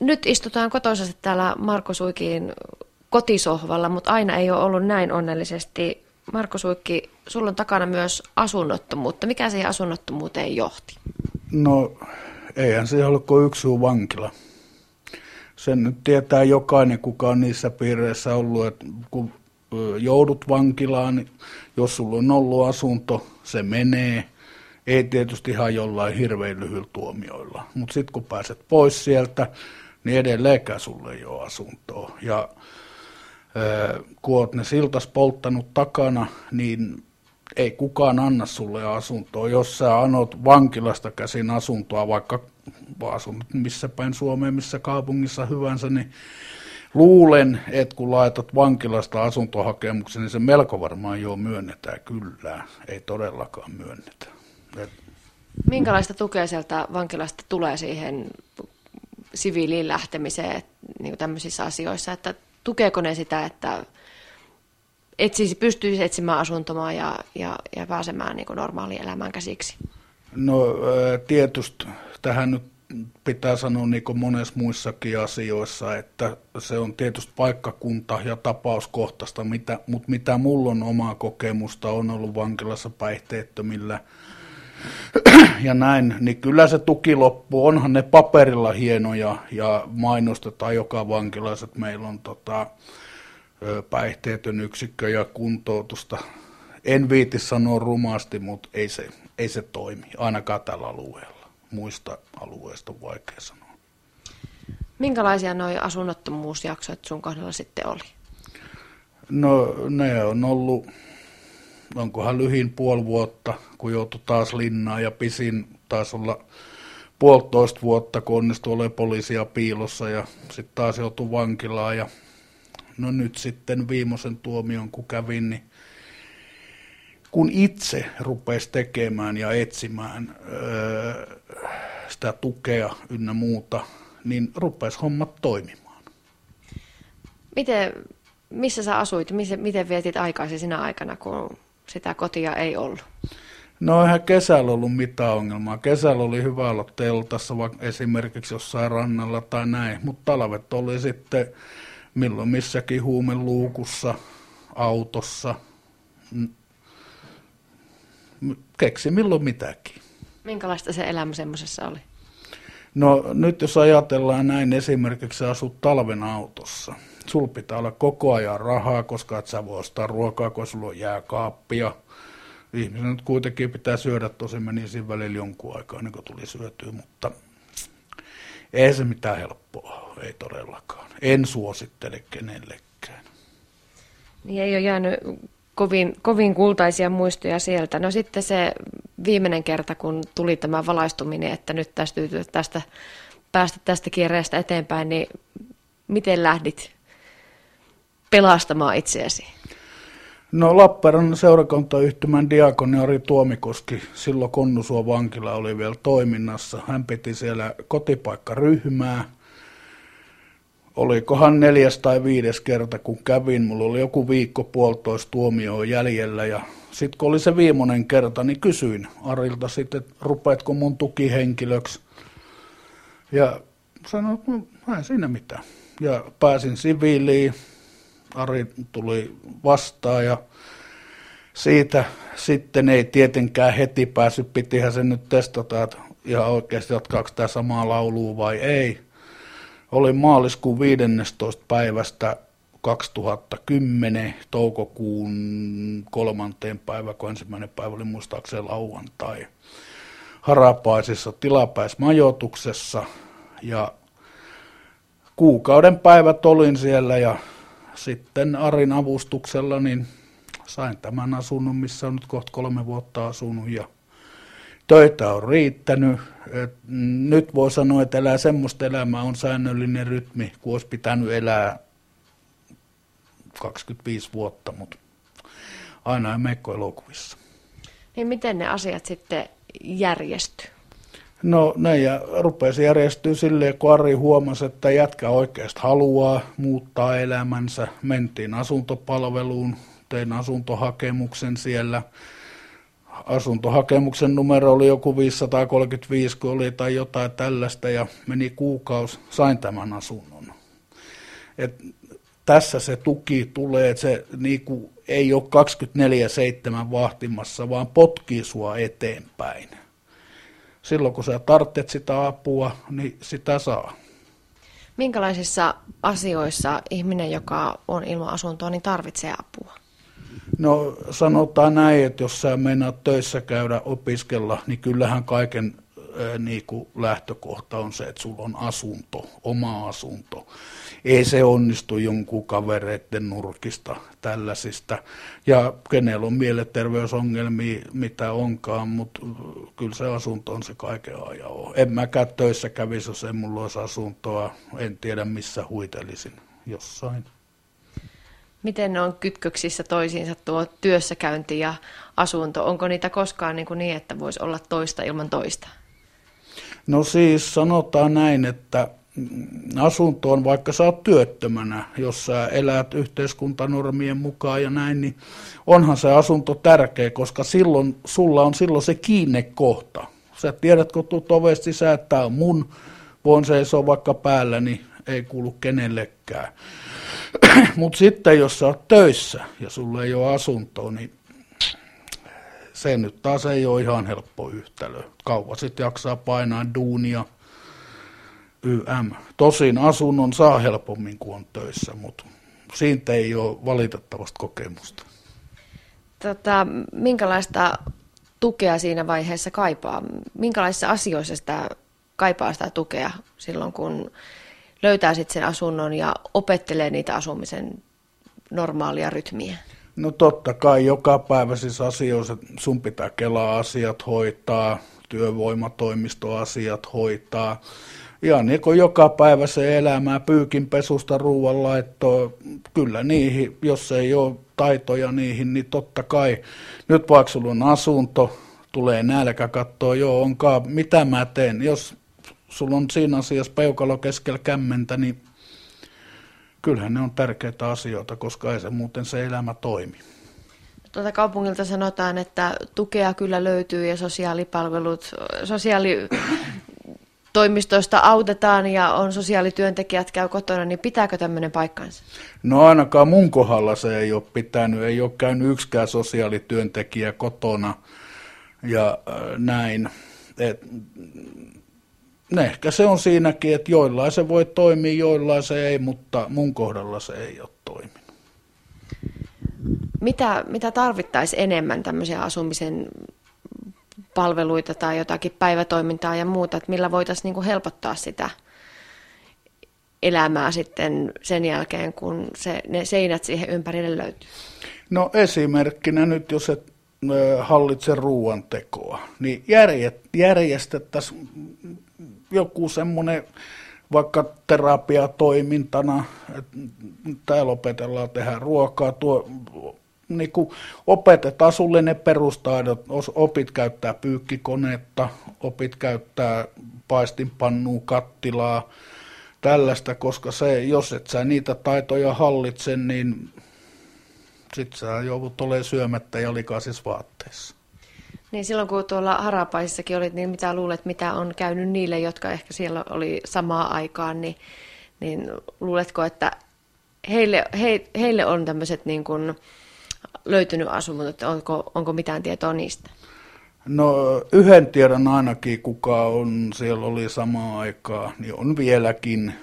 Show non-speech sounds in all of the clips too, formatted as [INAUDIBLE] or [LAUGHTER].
nyt istutaan kotoisasti täällä Marko Suikin kotisohvalla, mutta aina ei ole ollut näin onnellisesti. Marko Suikki, sulla on takana myös asunnottomuutta. Mikä siihen asunnottomuuteen johti? No, eihän se ollut kuin yksi vankila. Sen nyt tietää jokainen, kuka on niissä piireissä ollut, että kun joudut vankilaan, niin jos sulla on ollut asunto, se menee. Ei tietysti ihan jollain hirveän lyhyillä tuomioilla, mutta sitten kun pääset pois sieltä, niin edelleenkään sulle ei ole asuntoa. Ja kun olet ne siltas polttanut takana, niin ei kukaan anna sulle asuntoa. Jos sä anot vankilasta käsin asuntoa, vaikka asunut missä päin Suomeen, missä kaupungissa hyvänsä, niin luulen, että kun laitat vankilasta asuntohakemuksen, niin se melko varmaan jo myönnetään kyllä. Ei todellakaan myönnetä. Et... Minkälaista tukea sieltä vankilasta tulee siihen siviiliin lähtemiseen niin tämmöisissä asioissa, että tukeeko ne sitä, että etsisi, pystyisi etsimään asuntomaa ja, ja, ja pääsemään niin normaaliin elämään käsiksi? No tietysti tähän nyt pitää sanoa niin kuin monessa muissakin asioissa, että se on tietysti paikkakunta ja tapauskohtaista, mitä, mutta mitä mulla on omaa kokemusta, on ollut vankilassa päihteettömillä [CLEARS THROAT] ja näin, niin kyllä se tuki loppuu. Onhan ne paperilla hienoja ja mainostetaan joka vankilassa, että meillä on tota, päihteetön yksikkö ja kuntoutusta. En viiti sanoa rumasti, mutta ei se, ei se toimi, ainakaan tällä alueella. Muista alueista on vaikea sanoa. Minkälaisia nuo asunnottomuusjaksot sun kohdalla sitten oli? No ne on ollut, onkohan lyhin puoli vuotta, kun joutui taas linnaan ja pisin taas olla puolitoista vuotta, kun onnistui olemaan poliisia piilossa ja sitten taas joutui vankilaan ja no nyt sitten viimeisen tuomion kun kävin, niin kun itse rupesi tekemään ja etsimään öö, sitä tukea ynnä muuta, niin rupesi hommat toimimaan. Miten, missä sä asuit? Miten, miten vietit aikaisi sinä aikana, kun sitä kotia ei ollut? No eihän kesällä ollut mitään ongelmaa. Kesällä oli hyvä olla teltassa, vaikka esimerkiksi jossain rannalla tai näin, mutta talvet oli sitten milloin missäkin huumeluukussa, autossa, keksi milloin mitäkin. Minkälaista se elämä semmoisessa oli? No nyt jos ajatellaan näin, esimerkiksi asut talven autossa. Sul pitää olla koko ajan rahaa, koska et sä voi ostaa ruokaa, kun sulla on jääkaappia. Ihmisen nyt kuitenkin pitää syödä, tosi meni siinä välillä jonkun aikaa, niin kuin tuli syötyä, mutta ei se mitään helppoa, ei todellakaan. En suosittele kenellekään. Niin ei ole jäänyt kovin, kovin kultaisia muistoja sieltä. No sitten se viimeinen kerta, kun tuli tämä valaistuminen, että nyt tästä, tästä päästä tästä kierreestä eteenpäin, niin miten lähdit pelastamaan itseäsi? No Lappeenrannan seurakuntayhtymän diakoni Ari Tuomikoski, silloin Konnusuo vankila oli vielä toiminnassa. Hän piti siellä kotipaikkaryhmää. Olikohan neljäs tai viides kerta, kun kävin. Mulla oli joku viikko puolitoista tuomioon jäljellä ja sitten kun oli se viimeinen kerta, niin kysyin Arilta sitten, että rupeatko mun tukihenkilöksi. Ja sanoin, että no, ei siinä mitään. Ja pääsin siviiliin, Ari tuli vastaan ja siitä sitten ei tietenkään heti päässyt, pitihän se nyt testata, että ihan oikeasti jatkaako tämä samaa laulua vai ei. Oli maaliskuun 15. päivästä 2010 toukokuun kolmanteen päivä, kun ensimmäinen päivä oli muistaakseni lauantai, Harapaisissa tilapäismajoituksessa ja kuukauden päivät olin siellä ja sitten Arin avustuksella niin sain tämän asunnon, missä on nyt kohta kolme vuotta asunut ja töitä on riittänyt. Et nyt voi sanoa, että elää semmoista elämää on säännöllinen rytmi, kun olisi pitänyt elää 25 vuotta, mutta aina ei meikko elokuvissa. Niin miten ne asiat sitten järjesty? No ne ja rupesi järjestyä silleen, kun Ari huomasi, että jätkä oikeasti haluaa muuttaa elämänsä. Mentiin asuntopalveluun, tein asuntohakemuksen siellä. asuntohakemuksen numero oli joku 535, kun oli tai jotain tällaista, ja meni kuukausi, sain tämän asunnon. Et tässä se tuki tulee, että se niinku, ei ole 24-7 vahtimassa, vaan potkii sua eteenpäin. Silloin kun sä tarvitset sitä apua, niin sitä saa. Minkälaisissa asioissa ihminen, joka on ilman asuntoa, niin tarvitsee apua? No sanotaan näin, että jos sä meinaat töissä käydä opiskella, niin kyllähän kaiken niin kuin lähtökohta on se, että sulla on asunto, oma asunto. Ei se onnistu jonkun kavereiden nurkista tällaisista. Ja kenellä on mielenterveysongelmia, mitä onkaan, mutta kyllä se asunto on se kaiken ajan. En mäkään töissä kävisi, jos ei mulla olisi asuntoa. En tiedä, missä huitelisin jossain. Miten ne on kytköksissä toisiinsa tuo työssäkäynti ja asunto? Onko niitä koskaan niin, kuin niin että voisi olla toista ilman toista? No siis sanotaan näin, että asunto on, vaikka sä oot työttömänä, jos sä elät yhteiskuntanormien mukaan ja näin, niin onhan se asunto tärkeä, koska silloin sulla on silloin se kiinnekohta. Sä tiedät, kun tuut ovesta sisään, että tämä on mun, voin seisoa vaikka päällä, niin ei kuulu kenellekään. [CLEARS THROAT] Mutta sitten jos sä oot töissä ja sulla ei ole asuntoa, niin se nyt taas ei ole ihan helppo yhtälö. Kauan sitten jaksaa painaa duunia, YM. Tosin asunnon saa helpommin kuin on töissä, mutta siitä ei ole valitettavasti kokemusta. Tota, minkälaista tukea siinä vaiheessa kaipaa? Minkälaisissa asioissa sitä kaipaa sitä tukea silloin, kun löytää sitten sen asunnon ja opettelee niitä asumisen normaalia rytmiä? No totta kai joka päivä siis asioissa sun pitää kelaa asiat hoitaa, työvoimatoimistoasiat hoitaa. Ja niin kuin joka päivä se elämää, pyykinpesusta, ruoanlaittoa, kyllä niihin, jos ei ole taitoja niihin, niin totta kai. Nyt vaikka sulla on asunto, tulee nälkä katsoa, joo, onkaan, mitä mä teen. Jos sulla on siinä asiassa peukalo keskellä kämmentä, niin kyllähän ne on tärkeitä asioita, koska ei se muuten se elämä toimi. Tuolta kaupungilta sanotaan, että tukea kyllä löytyy ja sosiaalipalvelut, sosiaalitoimistoista autetaan ja on sosiaalityöntekijät käy kotona, niin pitääkö tämmöinen paikkansa? No ainakaan mun kohdalla se ei ole pitänyt, ei ole käynyt yksikään sosiaalityöntekijä kotona ja äh, näin. Et, ehkä se on siinäkin, että joillain se voi toimia, joillain se ei, mutta mun kohdalla se ei ole toiminut. Mitä, mitä tarvittaisiin enemmän tämmöisiä asumisen palveluita tai jotakin päivätoimintaa ja muuta, että millä voitaisiin niin helpottaa sitä elämää sitten sen jälkeen, kun se, ne seinät siihen ympärille löytyy? No esimerkkinä nyt, jos et hallitse ruoantekoa, niin järjestettäisiin joku semmoinen vaikka terapiatoimintana, että täällä opetellaan tehdä ruokaa, tuo, niin kuin opetetaan sulle ne perustaidot, opit käyttää pyykkikonetta, opit käyttää paistinpannua, kattilaa, tällaista, koska se, jos et sä niitä taitoja hallitse, niin sit sä joudut olemaan syömättä ja likaisissa vaatteissa. Niin silloin kun tuolla Harapaissakin olit, niin mitä luulet, mitä on käynyt niille, jotka ehkä siellä oli samaa aikaan, niin, niin luuletko, että heille, he, heille on tämmöiset niin kuin löytynyt asunnot, että onko, onko mitään tietoa niistä? No yhden tiedon ainakin, kuka on siellä oli samaa aikaa, niin on vieläkin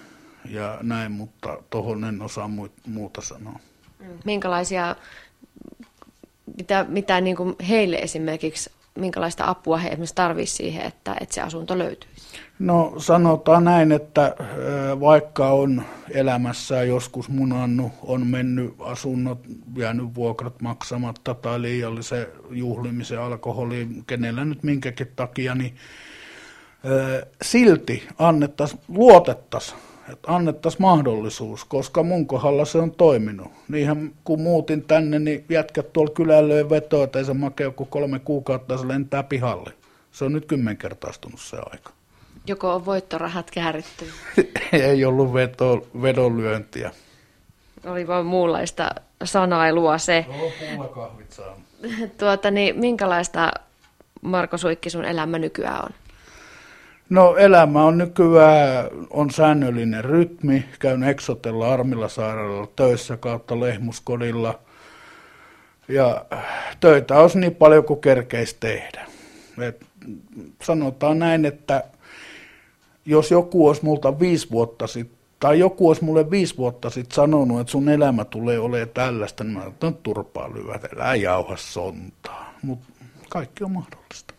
ja näin, mutta tuohon en osaa muuta sanoa. Minkälaisia, mitä, mitä niin kuin heille esimerkiksi minkälaista apua he esimerkiksi tarvitsisivat siihen, että, että se asunto löytyisi? No sanotaan näin, että vaikka on elämässään joskus munannut, on mennyt asunnot, jäänyt vuokrat maksamatta tai liiallisen juhlimisen alkoholi, kenellä nyt minkäkin takia, niin silti annettaisiin, luotettaisiin että annettaisiin mahdollisuus, koska mun kohdalla se on toiminut. Niinhän kun muutin tänne, niin jätkät tuolla kylällä vetoa, että ei se makea kuin kolme kuukautta, se lentää pihalle. Se on nyt kymmenkertaistunut se aika. Joko on voittorahat kääritty? [LAUGHS] ei ollut veto, vedonlyöntiä. Oli vain muunlaista sanailua se. Joo, kahvit saa. [LAUGHS] tuota, niin, minkälaista Marko Suikki sun elämä nykyään on? No elämä on nykyään, on säännöllinen rytmi, käyn Eksotella Armilla sairaalalla töissä kautta Lehmuskodilla. Ja töitä olisi niin paljon kuin kerkeisi tehdä. Et sanotaan näin, että jos joku olisi multa viisi vuotta sitten, tai joku olisi mulle viisi vuotta sitten sanonut, että sun elämä tulee olemaan tällaista, niin mä että turpaa lyödä, älä jauha sontaa. Mutta kaikki on mahdollista.